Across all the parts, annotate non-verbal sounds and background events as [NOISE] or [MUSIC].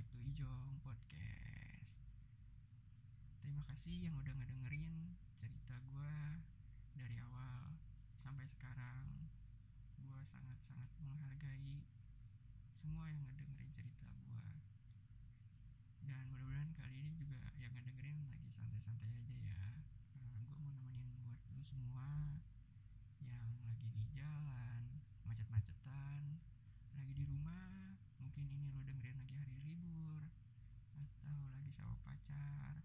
back to Ijong Podcast. Terima kasih yang udah ngedengerin cerita gue dari awal sampai sekarang. Gue sangat-sangat menghargai semua yang ngedengerin cerita gue Dan mudah-mudahan kali ini juga yang ngedengerin lagi santai-santai aja ya. Nah, Gue mau nemenin buat lu semua yang lagi di jalan, macet-macetan, lagi di rumah. Mungkin ini lo dengerin lagi hari atau lagi sama pacar.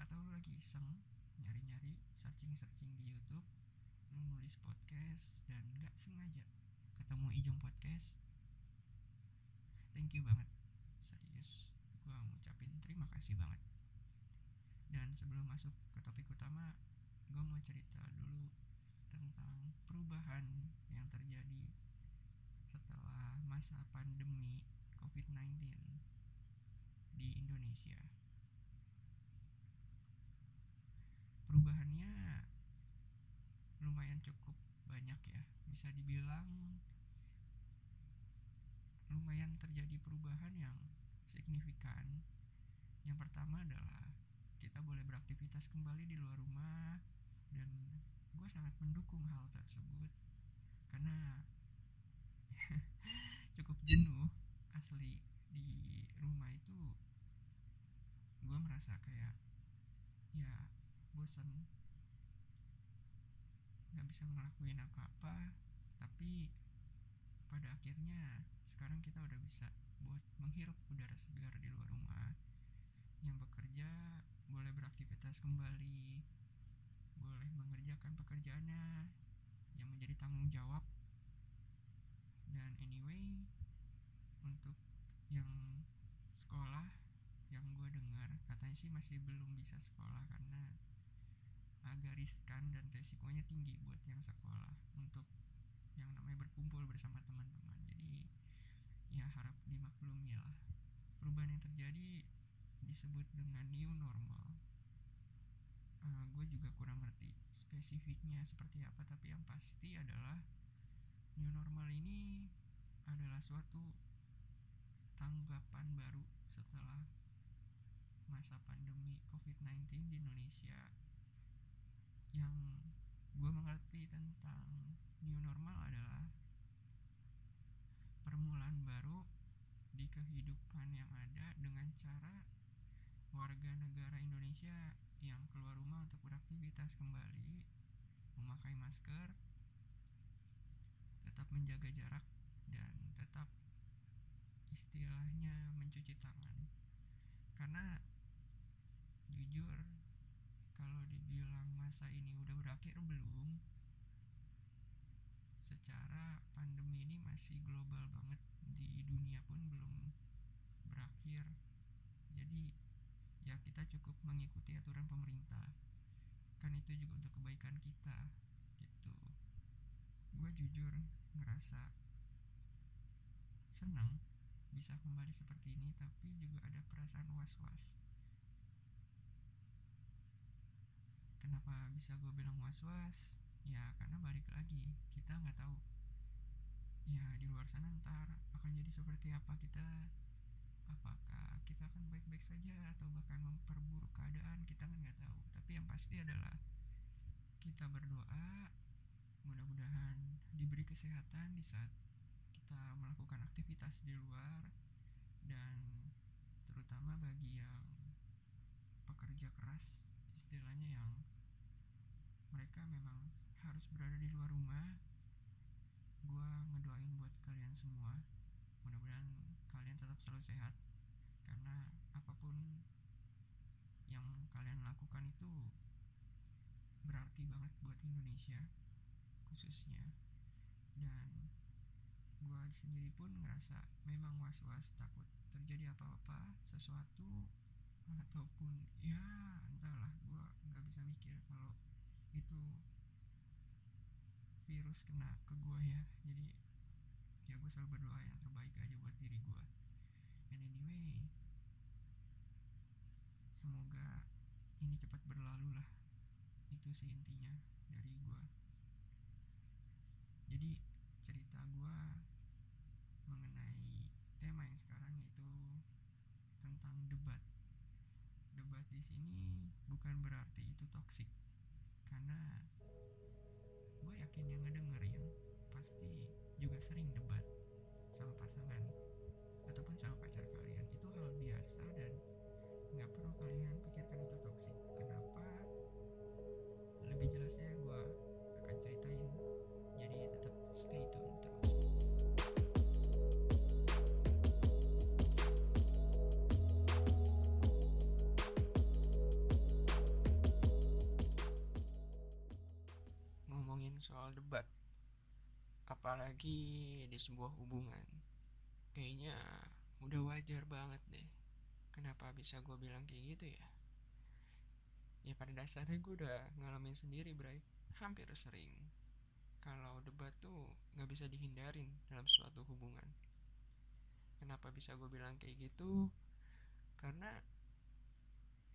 Atau lo lagi iseng nyari-nyari searching-searching di YouTube lo nulis podcast dan gak sengaja ketemu Ijong Podcast. Thank you banget. Serius gua ngucapin terima kasih banget. Dan sebelum masuk ke topik utama gue mau cerita dulu tentang perubahan yang terjadi setelah masa pandemi COVID-19 di Indonesia. Perubahannya lumayan cukup banyak ya, bisa dibilang lumayan terjadi perubahan yang signifikan. Yang pertama adalah kita boleh beraktivitas kembali di luar rumah dan gue sangat mendukung hal tersebut karena [LAUGHS] cukup jenuh asli di rumah itu gue merasa kayak ya bosan nggak bisa ngelakuin apa-apa tapi pada akhirnya sekarang kita udah bisa buat menghirup udara segar di luar rumah. Yang bekerja boleh beraktivitas kembali. Boleh mengerjakan pekerjaannya yang menjadi tanggung jawab. Dan anyway untuk yang sekolah yang gue dengar katanya sih masih belum bisa sekolah karena agak riskan dan resikonya tinggi buat yang sekolah untuk yang namanya berkumpul bersama teman-teman. Jadi ya harap dimaklumi lah. Perubahan yang terjadi disebut dengan new normal. Uh, gue juga kurang ngerti spesifiknya seperti apa tapi yang pasti adalah new normal ini adalah suatu tanggapan baru setelah masa pandemi COVID-19 di Indonesia yang gue mengerti tentang new normal adalah permulaan baru di kehidupan yang ada dengan cara warga negara Indonesia yang keluar rumah untuk beraktivitas kembali memakai masker tetap menjaga jarak dan istilahnya mencuci tangan. Karena jujur kalau dibilang masa ini udah berakhir belum secara pandemi ini masih global banget. Di dunia pun belum berakhir. Jadi ya kita cukup mengikuti aturan pemerintah. Kan itu juga untuk kebaikan kita gitu. Gue jujur ngerasa senang bisa kembali seperti ini tapi juga ada perasaan was-was. Kenapa bisa gue bilang was-was? Ya karena balik lagi kita nggak tahu. Ya di luar sana ntar akan jadi seperti apa kita. Apakah kita akan baik-baik saja atau bahkan memperburuk keadaan kita kan nggak tahu. Tapi yang pasti adalah kita berdoa mudah-mudahan diberi kesehatan di saat kita melakukan aktivitas di luar dan terutama bagi yang pekerja keras istilahnya yang mereka memang harus berada di luar rumah. Gue ngedoain buat kalian semua. Mudah-mudahan kalian tetap selalu sehat karena apa pun yang kalian lakukan itu berarti banget buat Indonesia khususnya. Dan gue sendiri pun ngerasa memang was-was takut terjadi apa-apa sesuatu ataupun ya entahlah gue nggak bisa mikir kalau itu virus kena ke gue ya. Jadi ya gue selalu berdoa yang terbaik aja buat diri gue and anyway semoga ini cepat berlalu lah. Itu sih intinya dari gue jadi cerita gue mengenai tema yang sekarang yaitu tentang debat. Debat di sini bukan berarti itu toksik karena gue yakin yang ngedengerin pasti juga sering debat sama pasangan apalagi di sebuah hubungan. Kayaknya udah wajar banget deh. Kenapa bisa gue bilang kayak gitu ya? Ya pada dasarnya gue udah ngalamin sendiri bray. Hampir sering. Kalau debat tuh nggak bisa dihindarin dalam suatu hubungan. Kenapa bisa gue bilang kayak gitu? Karena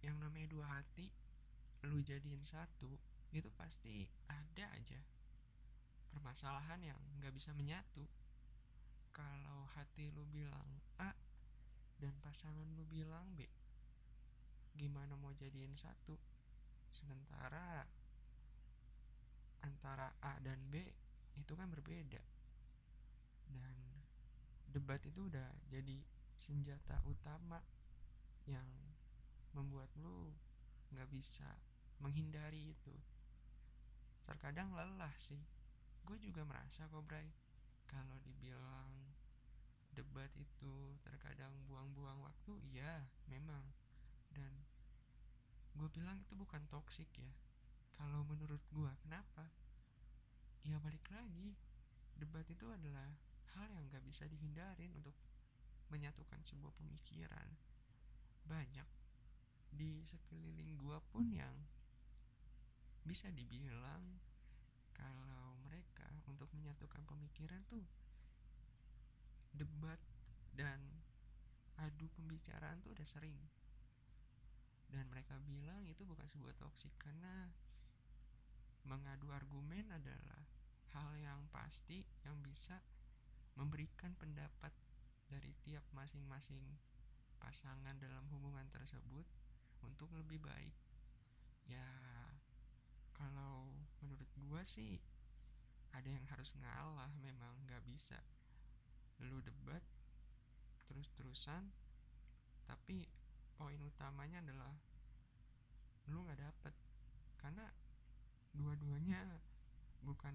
yang namanya dua hati lu jadiin satu itu pasti ada aja permasalahan yang nggak bisa menyatu. Kalau hati lu bilang A dan pasangan lu bilang B gimana mau jadiin satu? Sementara antara A dan B itu kan berbeda. Dan debat itu udah jadi senjata utama yang membuat lu nggak bisa menghindari itu. Terkadang lelah sih gue juga merasa kok Bray kalau dibilang debat itu terkadang buang-buang waktu iya memang. Dan gue bilang itu bukan toksik ya. Kalau menurut gue kenapa? Ya balik lagi debat itu adalah hal yang gak bisa dihindarin untuk menyatukan sebuah pemikiran. Banyak di sekeliling gue pun yang bisa dibilang kalau mereka untuk menyatukan pemikiran tuh debat dan adu pembicaraan tuh udah sering. Dan mereka bilang itu bukan sebuah toksik karena mengadu argumen adalah hal yang pasti yang bisa memberikan pendapat dari tiap masing-masing pasangan dalam hubungan tersebut untuk lebih baik. Ya kalau menurut gua sih ada yang harus ngalah memang nggak bisa. Lu debat terus-terusan tapi poin utamanya adalah lu nggak dapet. Karena dua-duanya bukan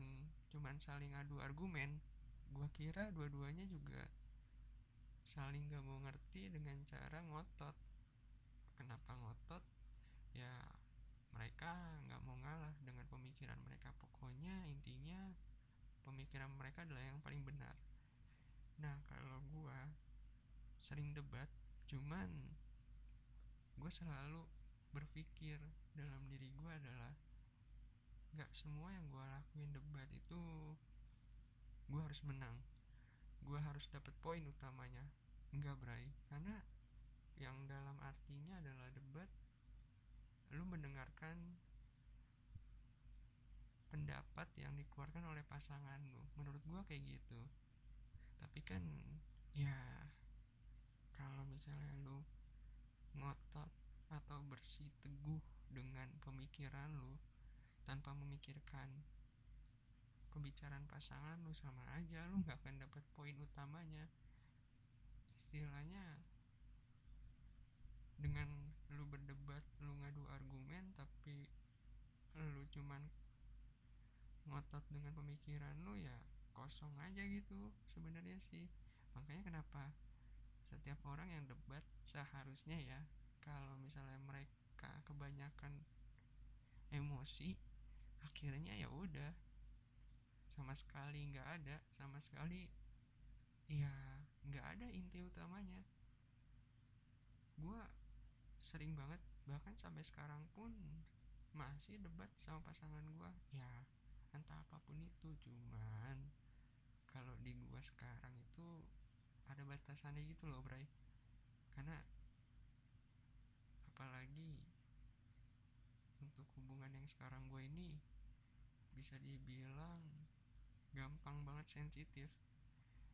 cuman saling adu argumen gua kira dua-duanya juga saling gak mau ngerti dengan cara ngotot kenapa ngotot ya mereka nggak mau ngalah dengan pemikiran mereka pokoknya intinya pemikiran mereka adalah yang paling benar. Nah kalau gue sering debat cuman gue selalu berpikir dalam diri gue adalah nggak semua yang gue lakuin debat itu gue harus menang. Gue harus dapat poin utamanya. Enggak bray. Karena yang dalam artinya adalah debat lu mendengarkan pendapat yang dikeluarkan oleh pasangan lu menurut gua kayak gitu. Tapi kan ya kalau misalnya lu ngotot atau bersih teguh dengan pemikiran lu tanpa memikirkan pembicaraan pasangan lu sama aja lu nggak akan dapat poin utamanya. Istilahnya dengan lu berdebat lu ngadu argumen tapi lu cuman ngotot dengan pemikiran lu ya kosong aja gitu sebenarnya sih. Makanya kenapa setiap orang yang debat seharusnya ya kalau misalnya mereka kebanyakan emosi akhirnya ya udah. Sama sekali nggak ada sama sekali ya nggak ada inti utamanya. Gue sering banget bahkan sampai sekarang pun masih debat sama pasangan gue ya entah apa pun itu cuman kalau di gua sekarang itu ada batasannya gitu loh Bray. Karena apalagi untuk hubungan yang sekarang gue ini bisa dibilang gampang banget sensitif.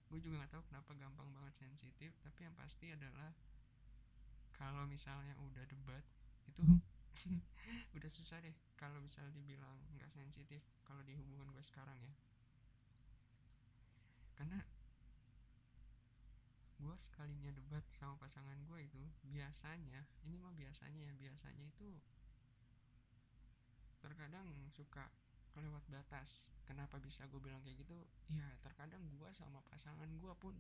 Gue juga nggak tahu kenapa gampang banget sensitif tapi yang pasti adalah kalau misalnya udah debat itu [LAUGHS] udah susah deh kalau bisa dibilang nggak sensitif kalau di hubungan gue sekarang ya. Karena gue sekalinya debat sama pasangan gue itu biasanya ini mah biasanya ya biasanya itu terkadang suka kelewat batas. Kenapa bisa gue bilang kayak gitu? Ya terkadang gue sama pasangan gue pun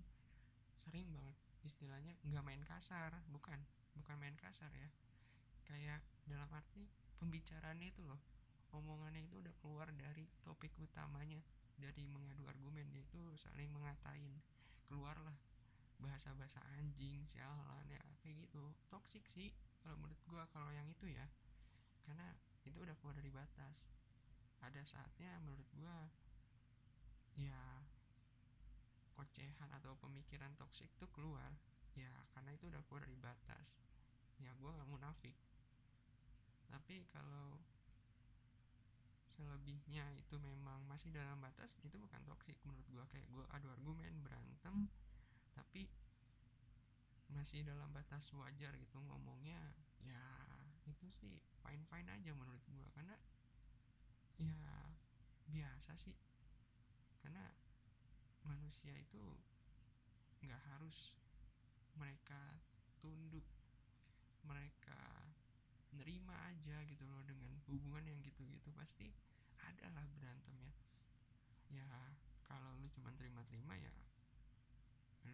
sering banget istilahnya nggak main kasar bukan bukan main kasar ya. Kayak dalam arti pembicaraannya itu loh omongannya itu udah keluar dari topik utamanya dari mengadu argumen yaitu saling mengatain. Keluarlah bahasa-bahasa anjing sialan ya kayak gitu. Toksik sih kalau menurut gue kalau yang itu ya. Karena itu udah keluar dari batas. Ada saatnya menurut gue ya ocehan atau pemikiran toksik tuh keluar ya karena itu udah keluar dari batas. Ya gue nggak munafik tapi kalau selebihnya itu memang masih dalam batas itu bukan toksik menurut gue kayak gue adu argumen berantem tapi masih dalam batas wajar gitu ngomongnya ya itu sih fine fine aja menurut gue karena ya biasa sih. Karena manusia itu nggak harus mereka tunduk mereka nerima aja gitu loh dengan hubungan yang gitu-gitu. Pasti ada lah berantem ya. Ya kalau lu cuma terima-terima ya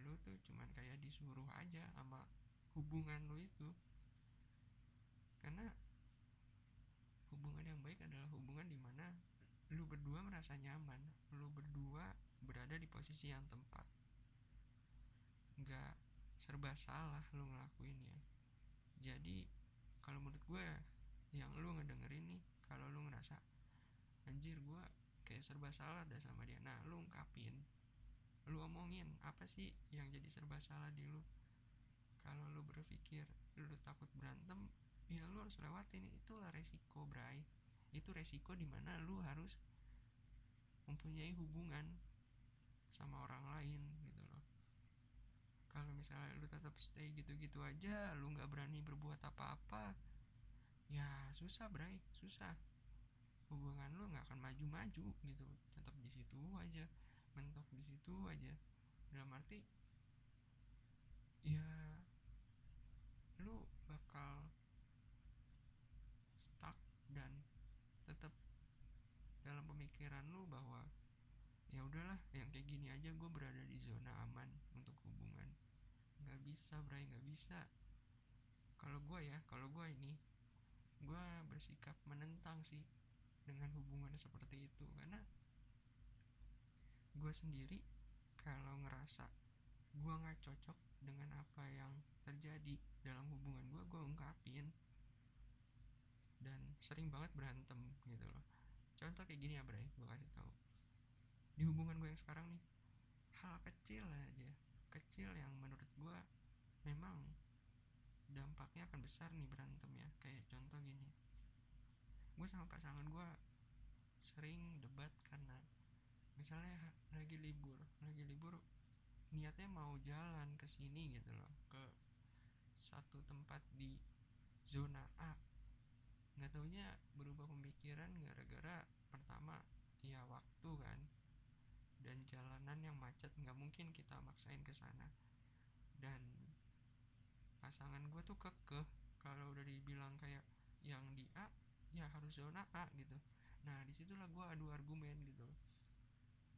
lu tuh cuman kayak disuruh aja sama hubungan lu itu. Karena hubungan yang baik adalah hubungan di mana lu berdua merasa nyaman lu berdua berada di posisi yang tepat. Nggak serba salah lu ngelakuinnya jadi kalau menurut gue yang lu ngedengerin nih kalau lu ngerasa anjir gue kayak serba salah dah sama dia. Nah lu ungkapin lu omongin apa sih yang jadi serba salah di lu? Kalau lu berpikir lu takut berantem ya lu harus lewatin. Itulah resiko bray. Itu resiko di mana lu harus mempunyai hubungan sama orang lain kalau misalnya lu tetap stay gitu-gitu aja lu nggak berani berbuat apa-apa ya susah bray susah. Hubungan lu nggak akan maju-maju gitu tetap di situ aja mentok di situ aja. Dalam arti ya lu bakal stuck dan tetap dalam pemikiran lu bahwa ya udahlah yang kayak gini aja gue berada di zona aman untuk hubungan nggak bisa bray nggak bisa. Kalau gue ya kalau gue ini gue bersikap menentang sih dengan hubungan seperti itu. Karena gue sendiri kalau ngerasa gue nggak cocok dengan apa yang terjadi dalam hubungan gue gue ungkapin. Dan sering banget berantem gitu loh. Contoh kayak gini ya Bray gue kasih tahu. Di hubungan gue yang sekarang nih hal kecil aja kecil yang menurut gue memang dampaknya akan besar nih berantem ya. Kayak contoh gini. Gue sama pasangan gue sering debat karena misalnya lagi libur lagi libur niatnya mau jalan ke sini gitu loh ke satu tempat di zona A. Nggak taunya berubah pemikiran gara-gara pertama ya waktu kan dan jalanan yang macet nggak mungkin kita maksain ke sana. Dan pasangan gue tuh kekeh kalau udah dibilang kayak yang di A ya harus zona A gitu. Nah di situlah gue adu argumen gitu.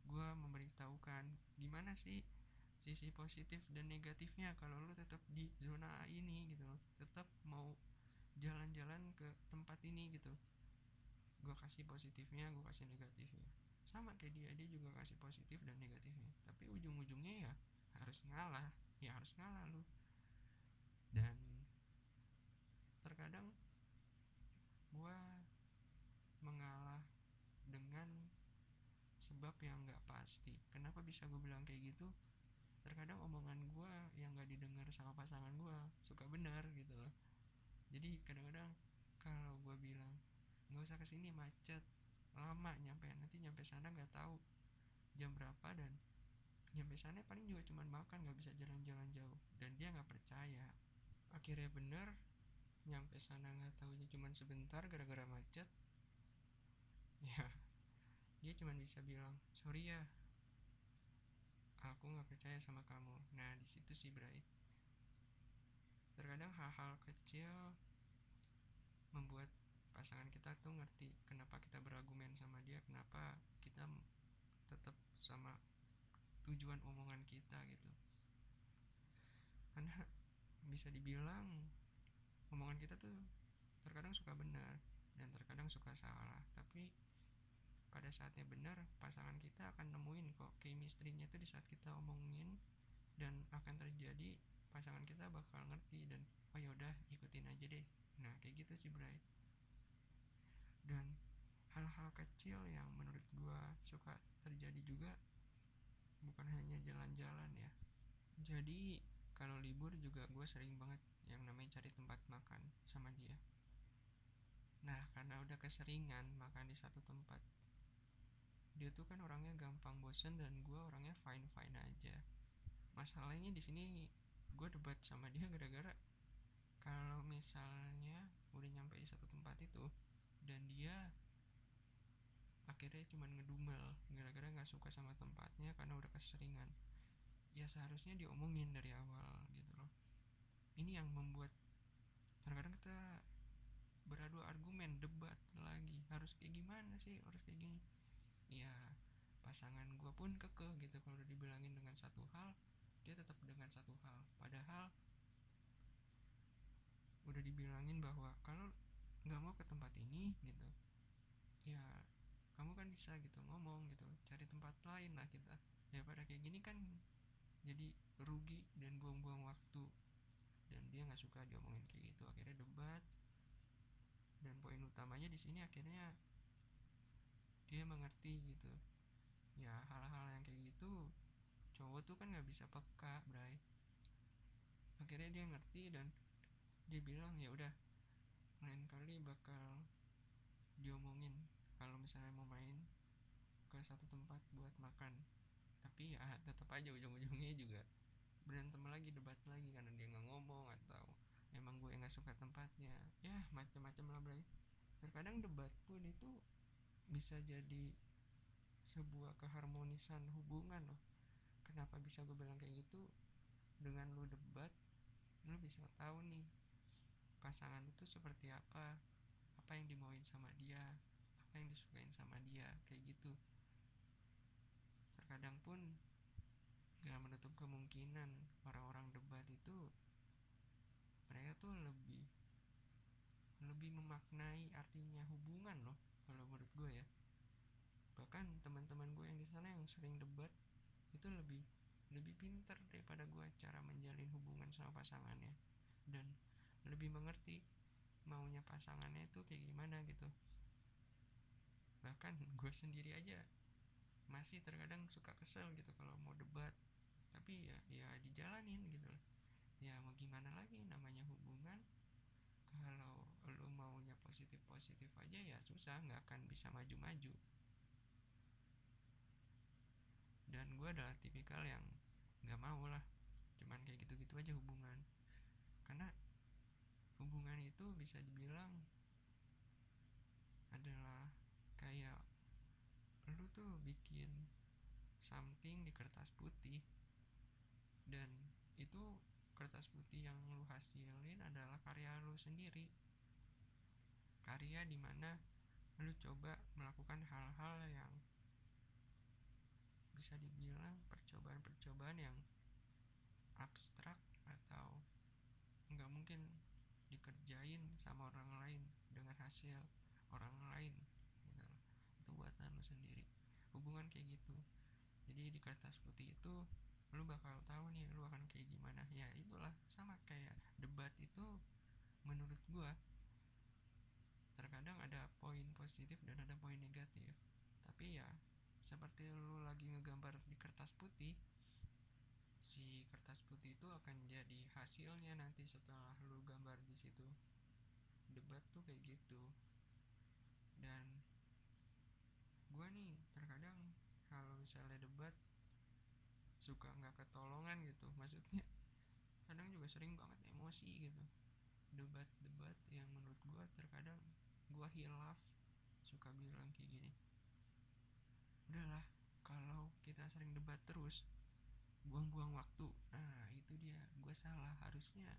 Gue memberitahukan gimana sih sisi positif dan negatifnya kalau lu tetap di zona A ini gitu loh? Tetap mau jalan-jalan ke tempat ini gitu. Gue kasih positifnya gue kasih negatifnya sama kayak dia dia juga kasih positif dan negatifnya. Tapi ujung-ujungnya ya harus ngalah ya harus ngalah lu. Dan terkadang gue mengalah dengan sebab yang nggak pasti. Kenapa bisa gue bilang kayak gitu? Terkadang omongan gue yang nggak didengar sama pasangan gue suka benar gitu loh. Jadi kadang-kadang kalau gue bilang nggak usah ke sini macet lama nyampe nanti nyampe sana nggak tahu jam berapa dan nyampe sana paling juga cuma makan nggak bisa jalan-jalan jauh. Dan dia nggak percaya. Akhirnya bener nyampe sana nggak tahunya cuman sebentar gara-gara macet. Ya dia cuma bisa bilang sorry ya aku nggak percaya sama kamu. Nah di situ sih Bray. Terkadang hal-hal kecil membuat pasangan kita tuh ngerti kenapa kita berargumen sama dia kenapa kita tetap sama tujuan omongan kita gitu. Karena bisa dibilang omongan kita tuh terkadang suka benar dan terkadang suka salah. Tapi pada saatnya benar pasangan kita akan nemuin kok chemistry-nya tuh di saat kita omongin dan akan terjadi pasangan kita bakal ngerti dan oh yaudah ikutin aja deh. Nah kayak gitu sih Bray dan hal-hal kecil yang menurut gua suka terjadi juga bukan hanya jalan-jalan ya. Jadi kalau libur juga gue sering banget yang namanya cari tempat makan sama dia. Nah karena udah keseringan makan di satu tempat dia tuh kan orangnya gampang bosen dan gue orangnya fine fine aja. Masalahnya di sini gue debat sama dia [LAUGHS] gara-gara kalau misalnya udah nyampe di satu tempat itu dan dia akhirnya cuma ngedumel gara-gara nggak suka sama tempatnya karena udah keseringan. Ya seharusnya diomongin dari awal gitu loh. Ini yang membuat kadang-kadang kita beradu argumen debat lagi. Harus kayak gimana sih? Harus kayak gini. Ya pasangan gue pun kekeh gitu kalau udah dibilangin dengan satu hal dia tetap dengan satu hal. Padahal udah dibilangin bahwa kalau nggak mau ke tempat ini gitu. Ya kamu kan bisa gitu ngomong gitu cari tempat lain lah kita. Ya pada kayak gini kan jadi rugi dan buang-buang waktu. Dan dia nggak suka diomongin kayak gitu akhirnya debat. Dan poin utamanya di sini akhirnya dia mengerti gitu. Ya hal-hal yang kayak gitu cowok tuh kan nggak bisa peka bray. Akhirnya dia ngerti dan dia bilang ya udah lain kali bakal diomongin kalau misalnya mau main ke satu tempat buat makan. Tapi ya tetap aja ujung-ujungnya juga berantem lagi debat lagi karena dia nggak ngomong atau emang gue nggak suka tempatnya. Ya macam-macam lah bray terkadang debat pun itu bisa jadi sebuah keharmonisan hubungan loh. Kenapa bisa gue bilang kayak gitu? Dengan lu debat lu bisa tahu nih pasangan itu seperti apa? Apa yang dimauin sama dia? Apa yang disukain sama dia? Kayak gitu. Terkadang pun gak menutup kemungkinan orang-orang debat itu mereka tuh lebih lebih memaknai artinya hubungan loh kalau menurut gue ya. Bahkan teman-teman gue yang di sana yang sering debat itu lebih lebih pinter daripada gue cara menjalin hubungan sama pasangannya. Dan lebih mengerti maunya pasangannya itu kayak gimana gitu. Bahkan gue sendiri aja masih terkadang suka kesel gitu kalau mau debat. Tapi ya ya dijalanin gitu loh ya mau gimana lagi namanya hubungan. Kalau lu maunya positif positif aja ya susah nggak akan bisa maju-maju. Dan gue adalah tipikal yang nggak mau lah. Cuman kayak gitu-gitu aja hubungan. Karena hubungan itu bisa dibilang adalah kayak lu tuh bikin something di kertas putih. Dan itu kertas putih yang lu hasilin adalah karya lu sendiri. Karya di mana lu coba melakukan hal-hal yang bisa dibilang percobaan-percobaan yang abstrak atau nggak mungkin dikerjain sama orang lain dengan hasil orang lain gitu itu buatan lu sendiri. Hubungan kayak gitu. Jadi di kertas putih itu lu bakal tahu nih lu akan kayak gimana. Ya itulah. Sama kayak debat itu menurut gua terkadang ada poin positif dan ada poin negatif. Tapi ya seperti lu lagi ngegambar di kertas putih si kertas putih itu akan jadi hasilnya nanti setelah lu gambar di situ. Debat tuh kayak gitu. Dan gua nih terkadang kalau misalnya debat suka nggak ketolongan gitu. Maksudnya kadang juga sering banget emosi gitu. Debat-debat yang menurut gue terkadang gue hilaf suka bilang kayak gini. Udahlah kalau kita sering debat terus buang-buang waktu. Nah itu dia. Gue salah. Harusnya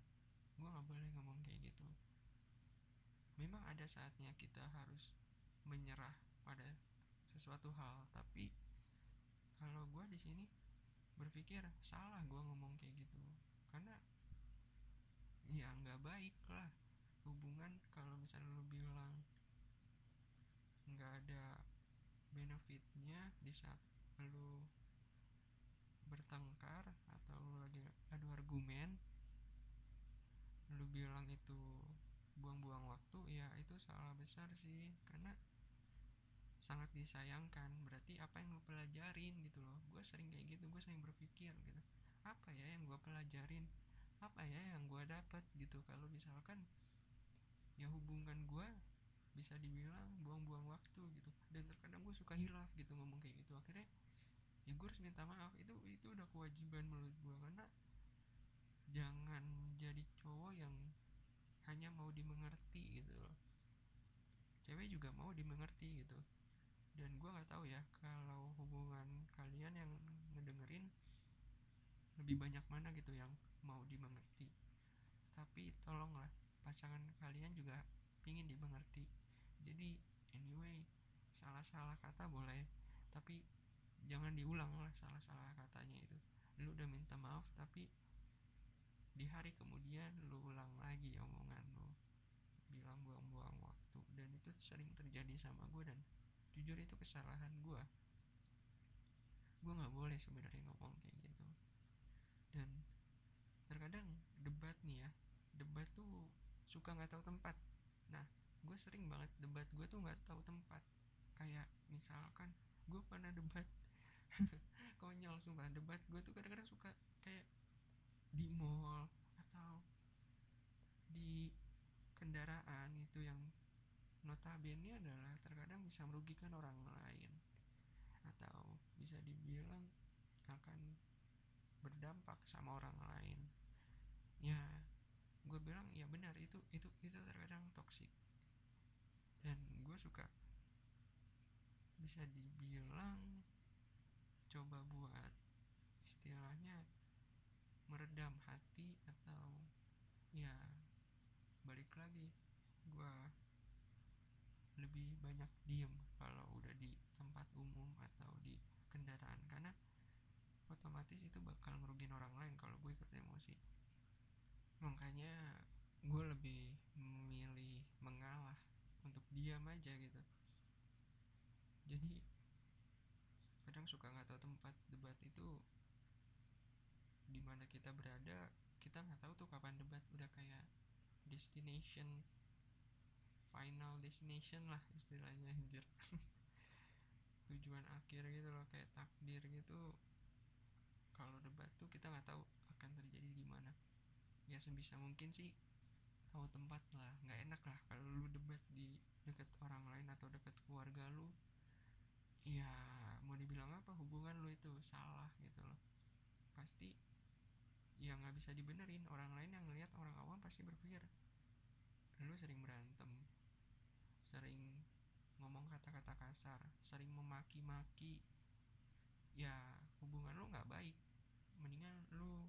gue nggak boleh ngomong kayak gitu. Memang ada saatnya kita harus menyerah pada sesuatu hal tapi kalau gue di sini berpikir salah gue ngomong kayak gitu. Karena ya nggak baik lah hubungan kalau misalnya lu bilang nggak ada benefitnya di saat lu bertengkar atau lu lagi adu argumen lu bilang itu buang-buang waktu ya itu salah besar sih. Karena sangat disayangkan berarti apa yang lu pelajarin gitu loh. Gue sering kayak gitu gue sering berpikir gitu. Apa ya yang gue pelajarin? Apa ya yang gue dapat gitu? Kalau misalkan ya hubungan gue bisa dibilang buang-buang waktu gitu. Dan terkadang gue suka hilaf gitu ngomong kayak gitu. Akhirnya ya gue harus minta maaf. Itu itu udah kewajiban menurut gue karena jangan jadi cowok yang hanya mau dimengerti gitu loh. Cewek juga mau dimengerti gitu. Dan gue nggak tahu ya kalau hubungan kalian yang ngedengerin lebih banyak mana gitu yang mau dimengerti. Tapi tolonglah pasangan kalian juga pingin dimengerti. Jadi anyway salah-salah kata boleh. Tapi jangan diulang lah salah-salah katanya itu. Lu udah minta maaf tapi di hari kemudian lu ulang lagi omongan lu. Bilang buang-buang waktu. Dan itu sering terjadi sama gue dan jujur itu kesalahan gue gue nggak boleh sebenarnya ngomong kayak gitu. Dan terkadang debat nih ya debat tuh suka nggak tahu tempat. Nah gue sering banget debat gue tuh nggak tahu tempat. Kayak misalkan gue pernah debat [LAUGHS] konyol sumpah. Debat gue tuh kadang-kadang suka kayak di mall atau di kendaraan itu yang notabene adalah terkadang bisa merugikan orang lain. Atau bisa dibilang akan berdampak sama orang lain. Ya gue bilang ya benar itu itu itu terkadang toksik dan gue suka bisa dibilang coba buat istilahnya meredam hati atau ya balik lagi gue lebih banyak diem kalau udah di tempat umum atau di kendaraan. Karena otomatis itu bakal ngerugiin orang lain kalau gue ikut emosi. Makanya gue lebih memilih mengalah untuk diam aja gitu. Jadi kadang suka nggak tahu tempat debat itu di mana kita berada kita nggak tahu tuh kapan debat. Udah kayak destination final destination lah istilahnya anjir. [LAUGHS] Tujuan akhir gitu loh kayak takdir gitu. Kalau debat tuh kita nggak tahu akan terjadi di mana. Ya sebisa mungkin sih tahu tempat lah. Nggak enak lah kalau lu debat di deket orang lain atau deket keluarga lu. Ya mau dibilang apa hubungan lu itu salah gitu loh. Pasti ya nggak bisa dibenerin. Orang lain yang ngelihat orang awam pasti berpikir lu sering berantem sering ngomong kata-kata kasar sering memaki-maki. Ya hubungan lu nggak baik. Mendingan lu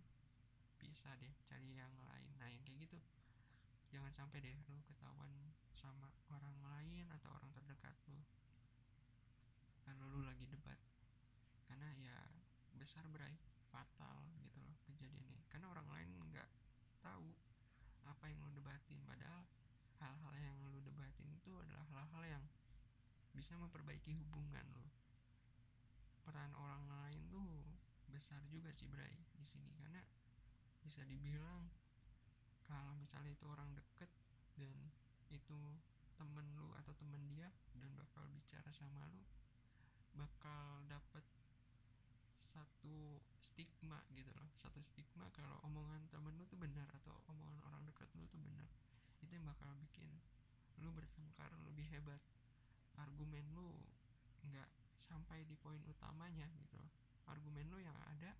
bisa deh cari yang lain. Nah yang kayak gitu. Jangan sampai deh lu ketahuan sama orang lain atau orang terdekat lu. Kalau lu lagi debat karena ya besar berai fatal gitu loh kejadiannya. Karena orang lain nggak tahu apa yang lu debatin. Padahal hal-hal yang lu debatin itu adalah hal-hal yang bisa memperbaiki hubungan lu. Peran orang lain tuh besar juga sih Bray di sini. Karena bisa dibilang kalau misalnya itu orang deket dan itu temen lu atau temen dia dan bakal bicara sama lu bakal dapet satu stigma gitu loh. Satu stigma kalau omongan temen lu tuh benar atau omongan orang dekat lu tuh benar. Itu yang bakal bikin lu bertengkar lebih hebat. Argumen lu nggak sampai di poin utamanya gitu argumen lu yang ada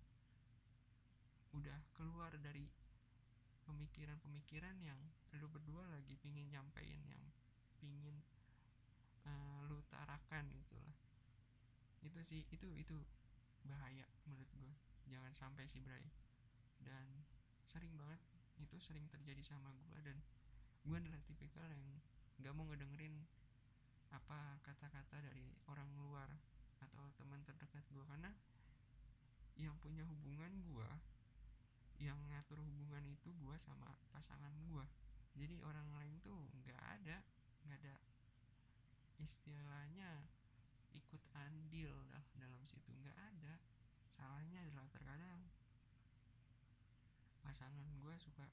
udah keluar dari pemikiran-pemikiran yang lu berdua lagi pingin nyampein yang pingin uh, lu utarakan itulah itu sih itu itu bahaya menurut gue jangan sampai sih Bray. Dan sering banget itu sering terjadi sama gue dan gue adalah tipikal yang gak mau ngedengerin apa kata-kata dari orang luar atau teman terdekat gue karena yang punya hubungan gue yang ngatur hubungan itu gue sama pasangan gue jadi orang lain tuh nggak ada nggak ada istilahnya ikut andil dah dalam situ. Nggak ada. Salahnya adalah terkadang pasangan gue suka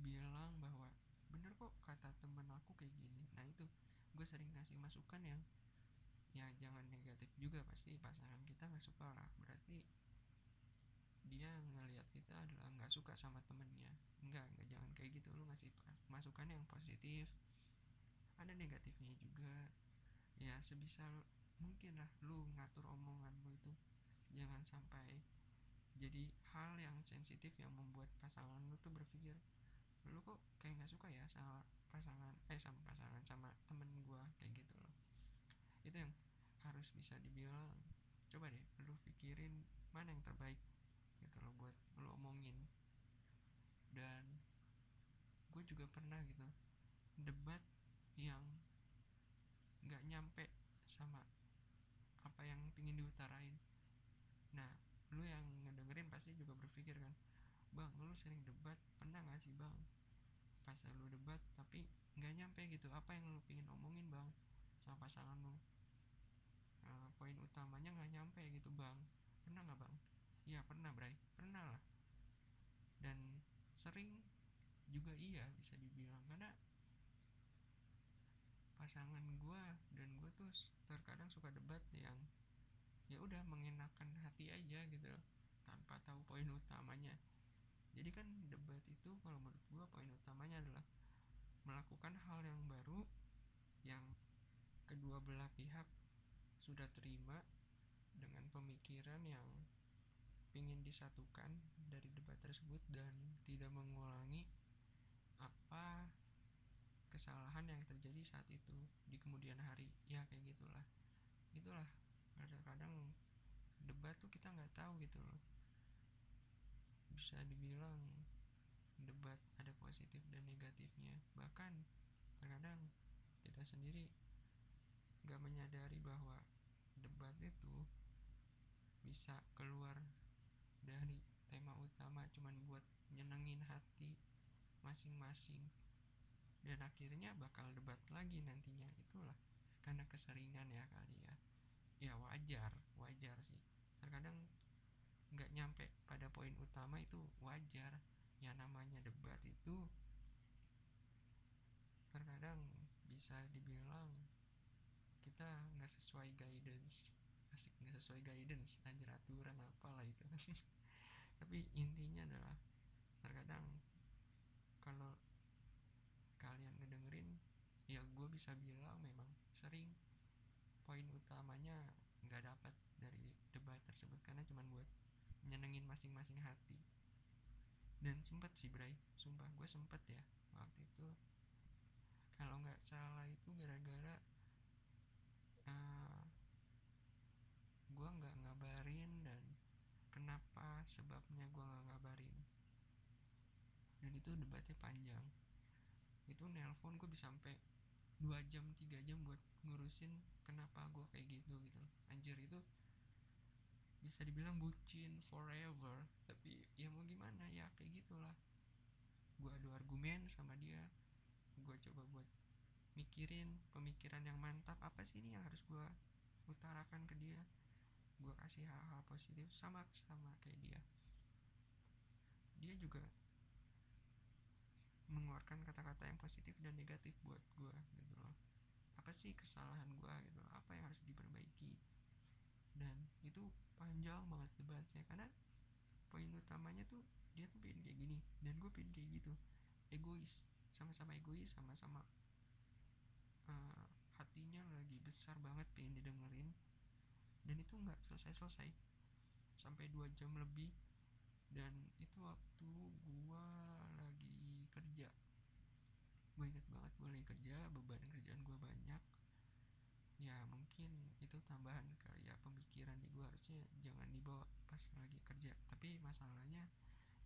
bilang bahwa bener kok kata temen aku kayak gini. Nah itu gue sering kasih masukan yang ya jangan negatif juga pasti pasangan kita nggak suka lah. Berarti dia ngelihat kita adalah nggak suka sama temennya. Enggak enggak jangan kayak gitu. Lu ngasih masukan yang positif. Ada negatifnya juga. Ya sebisa mungkin lah lu ngatur omongan lu itu. Jangan sampai jadi hal yang sensitif yang membuat pasangan lu tuh berpikir lu kok kayak nggak suka ya sama pasangan eh sama pasangan sama temen gua? Kayak gitu loh. Itu yang harus bisa dibilang coba deh lu pikirin mana yang terbaik gitu loh buat lu omongin. Dan gue juga pernah gitu debat yang nggak nyampe sama apa yang pingin diutarain. Nah lu yang ngedengerin pasti juga berpikir kan bang lu sering debat pernah gak sih bang? Pas lu debat tapi nggak nyampe gitu apa yang lu pingin omongin bang? Sama pasangan lu. Nah, poin utamanya nggak nyampe gitu bang pernah nggak bang? Iya pernah Bray pernah lah. Dan sering juga iya bisa dibilang. Karena pasangan gue dan gue tuh terkadang suka debat yang ya udah mengenakan hati aja gitu loh tanpa tahu poin utamanya. Jadi kan debat itu kalau menurut gue poin utamanya adalah melakukan hal yang baru yang kedua belah pihak sudah terima dengan pemikiran yang ingin disatukan dari debat tersebut dan tidak mengulangi apa kesalahan yang terjadi saat itu di kemudian hari. Ya kayak gitulah. Itulah. Kadang-kadang debat tuh kita nggak tahu gitu loh. Bisa dibilang debat ada positif dan negatifnya. Bahkan terkadang kita sendiri nggak menyadari bahwa debat itu bisa keluar dari tema utama cuman buat nyenengin hati masing-masing dan akhirnya bakal debat lagi nantinya itulah. Karena keseringan ya kali ya. Ya wajar wajar sih. Terkadang nggak nyampe pada poin utama itu wajar. Ya namanya debat itu terkadang bisa dibilang kita nggak sesuai guidance. Asik nggak sesuai guidance anjir aturan apalah itu. [LAUGHS] Tapi intinya adalah terkadang kalau kalian ngedengerin ya gue bisa bilang memang sering poin utamanya nggak dapat dari debat tersebut karena cuma buat nyenengin masing-masing hati. Dan sempet sih Bray. Sumpah gue sempet ya waktu itu. Kalau nggak salah itu gara-gara uh, gue nggak ngabarin dan kenapa sebabnya gue nggak ngabarin. Dan itu debatnya panjang itu nelpon gue bisa sampai dua jam tiga jam buat ngurusin kenapa gue kayak gitu gitu. Anjir itu bisa dibilang bucin forever. Tapi ya mau gimana ya kayak gitulah. Gue adu argumen sama dia. Gue coba buat mikirin pemikiran yang mantap. Apa sih ini yang harus gue utarakan ke dia? Gue kasih hal-hal positif sama sama kayak dia. Dia juga mengeluarkan kata-kata yang positif dan negatif buat gue gitu loh. Apa sih kesalahan gue gitu loh? Apa yang harus diperbaiki? Dan itu panjang banget debatnya karena poin utamanya tuh dia tuh pengen kayak gini dan gue pengen kayak gitu. Egois sama-sama egois sama-sama uh, hatinya lagi besar banget pengen didengerin. Dan itu nggak selesai-selesai. Sampai dua jam lebih dan itu waktu gua lagi gue lagi kerja beban kerjaan gue banyak. Ya mungkin itu tambahan kali ya pemikiran di gue harusnya jangan dibawa pas lagi kerja. Tapi masalahnya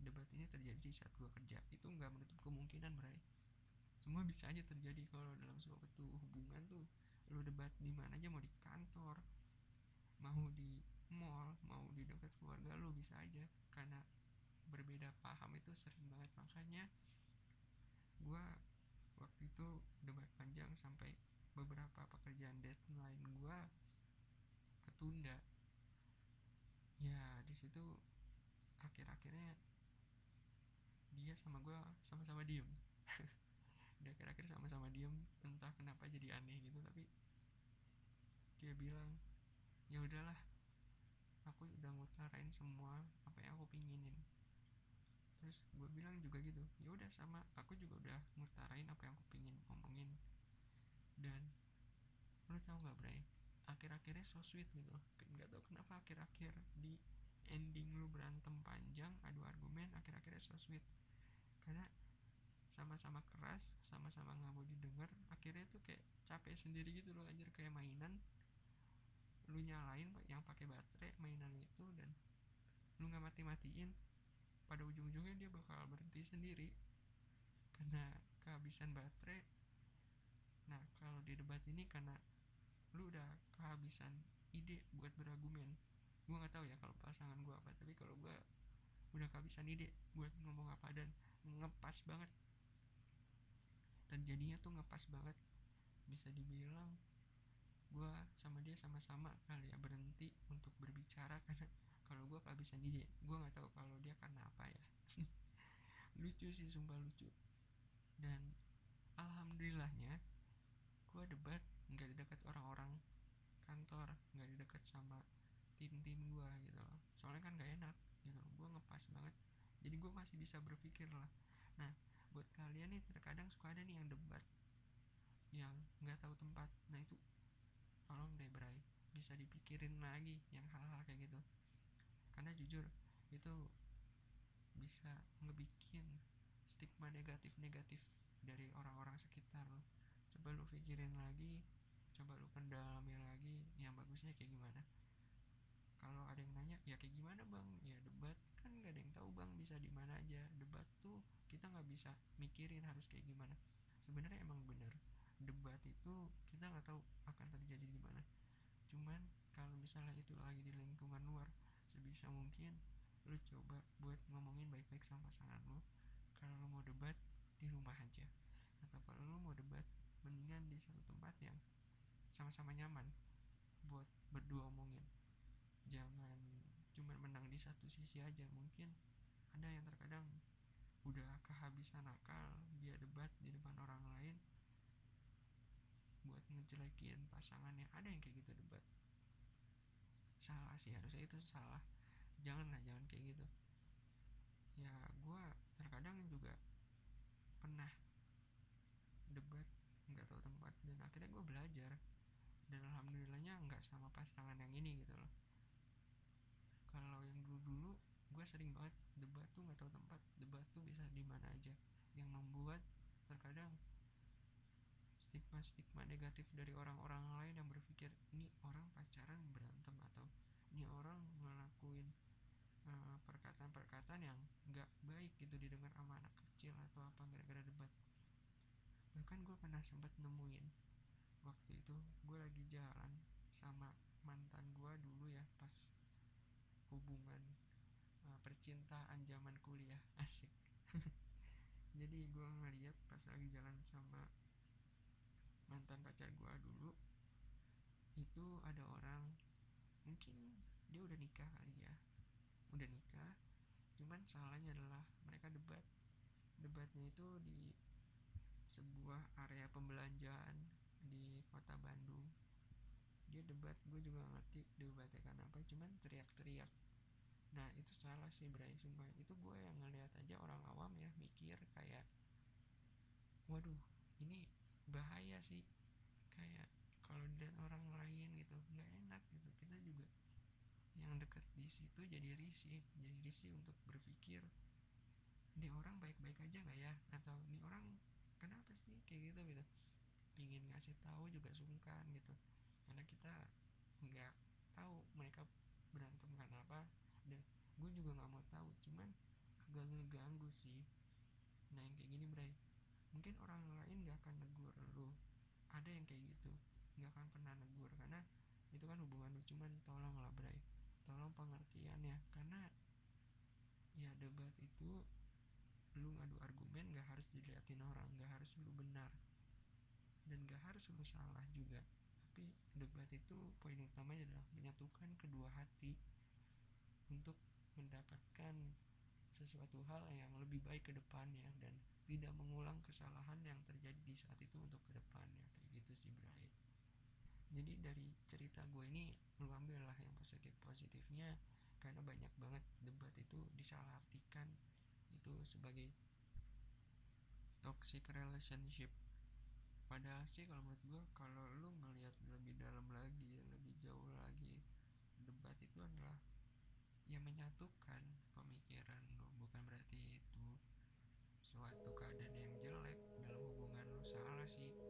debat ini terjadi saat gue kerja. Itu nggak menutup kemungkinan bray. Semua bisa aja terjadi kalau dalam suatu hubungan tuh lu debat di mana aja mau di kantor mau di mall mau di dekat keluarga lu bisa aja. Karena berbeda paham itu sering banget. Makanya gue waktu itu debat panjang sampai beberapa pekerjaan deadline gue ketunda. Ya di situ akhir-akhirnya dia sama gue sama-sama diem. [LAUGHS] Dia akhir-akhir sama-sama diem entah kenapa jadi aneh gitu tapi dia bilang ya udahlah aku udah ngutarain semua apa yang aku pinginin. Terus gue bilang juga gitu ya udah sama aku juga udah ngutarain apa yang aku pingin ngomongin dan tau gak Bray? Akhir-akhirnya so sweet gitu nggak tau kenapa akhir-akhir di ending lu berantem panjang adu argumen akhir-akhirnya so sweet. Karena sama-sama keras sama-sama nggak mau didengar akhirnya tuh kayak capek sendiri gitu loh anjir. Kayak mainan lu nyalain yang pakai baterai mainan itu dan lu nggak mati-matiin pada ujung-ujungnya dia bakal berhenti sendiri. Karena kehabisan baterai. Nah kalau di debat ini karena lu udah kehabisan ide buat berargumen gue nggak tahu ya kalau pasangan gue apa tapi kalau gue udah kehabisan ide buat ngomong apa dan ngepas banget. Dan jadinya tuh ngepas banget. Bisa dibilang gue sama dia sama-sama kali ya berhenti untuk berbicara karena kalau gue kehabisan ide gue nggak tahu kalau dia karena apa ya. [LAUGHS] Lucu sih sumpah lucu. Dan alhamdulillahnya gue debat nggak di orang-orang kantor nggak di sama tim-tim gue gitu loh. Soalnya kan gak enak gitu gue ngepas banget. Jadi gue masih bisa berpikir lah. Nah buat kalian nih terkadang suka ada nih yang debat yang nggak tahu tempat. Nah itu tolong deh Bray bisa dipikirin lagi yang hal-hal kayak gitu. Karena jujur itu bisa ngebikin stigma negatif-negatif dari orang-orang sekitar lo. Coba lu pikirin lagi coba lu pendalami lagi yang bagusnya kayak gimana. Kalau ada yang nanya ya kayak gimana bang? Ya debat. Kan nggak ada yang tahu bang bisa di mana aja. Debat tuh kita nggak bisa mikirin harus kayak gimana. Sebenarnya emang bener. Debat itu kita nggak tahu akan terjadi di mana. Cuman kalau misalnya itu lagi di lingkungan luar sebisa mungkin lu coba buat ngomongin baik-baik sama pasangan lu. Kalau lu mau debat di rumah aja. Atau kalau lu mau debat mendingan di satu tempat yang sama-sama nyaman buat berdua omongin. Jangan cuma menang di satu sisi aja mungkin ada yang terkadang udah kehabisan akal dia debat di depan orang lain buat ngejelekin pasangannya. Ada yang kayak gitu debat. Salah sih harusnya itu salah. Janganlah jangan kayak gitu. Ya gue terkadang juga pernah debat nggak tahu tempat dan akhirnya gue belajar dan alhamdulillahnya nggak sama pasangan yang ini gitu loh. Kalau yang dulu dulu gue sering banget debat tuh nggak tahu tempat debat tuh bisa di mana aja. Yang membuat terkadang stigma-stigma negatif dari orang-orang lain yang berpikir ini orang pacaran berantem atau ini orang ngelakuin uh, perkataan-perkataan yang nggak baik gitu didengar sama anak kecil atau apa gara-gara debat. Bahkan gue pernah sempat nemuin waktu itu gue lagi jalan sama mantan gue dulu ya pas hubungan uh, percintaan zaman kuliah. [LAUGHS] Asik. [LAUGHS] Jadi gue ngeliat pas lagi jalan sama mantan pacar gue dulu itu ada orang mungkin dia udah nikah kali ya. Udah nikah cuman salahnya adalah mereka debat. Debatnya itu di sebuah area pembelanjaan di kota Bandung. Dia debat gue juga ngerti debatnya karena apa cuman teriak-teriak. Nah itu salah sih Bray sumpah. Itu gue yang ngeliat aja orang awam ya mikir kayak waduh ini bahaya sih. Kayak kalau dilihat orang lain gitu nggak enak gitu. Kita juga yang deket di situ jadi risih jadi risih untuk berpikir ini orang baik-baik aja nggak ya? Atau ini orang kenapa sih? Kayak gitu gitu kasih tahu juga sungkan gitu. Karena kita nggak tahu mereka berantem karena apa. Dan gue juga nggak mau tahu cuman agak ngeganggu sih. Nah yang kayak gini Bray mungkin orang lain nggak akan negur lu. Ada yang kayak gitu nggak akan pernah negur karena itu kan hubungan lu. Cuman tolong lah Bray tolong pengertian ya. Karena ya debat itu lu ngadu argumen gak harus diliatin orang gak harus lu benar dan gak harus lu salah juga. Tapi debat itu poin utamanya adalah menyatukan kedua hati untuk mendapatkan sesuatu hal yang lebih baik ke depannya dan tidak mengulang kesalahan yang terjadi di saat itu untuk ke depannya. Kayak gitu sih Bray. Jadi dari cerita gue ini lu ambil lah yang positif positifnya karena banyak banget debat itu disalahartikan itu sebagai toxic relationship padahal sih kalau menurut gue kalau lu ngelihat lebih dalam lagi lebih jauh lagi debat itu adalah yang menyatukan pemikiran lu. Bukan berarti itu suatu keadaan yang jelek dalam hubungan lu. Salah sih.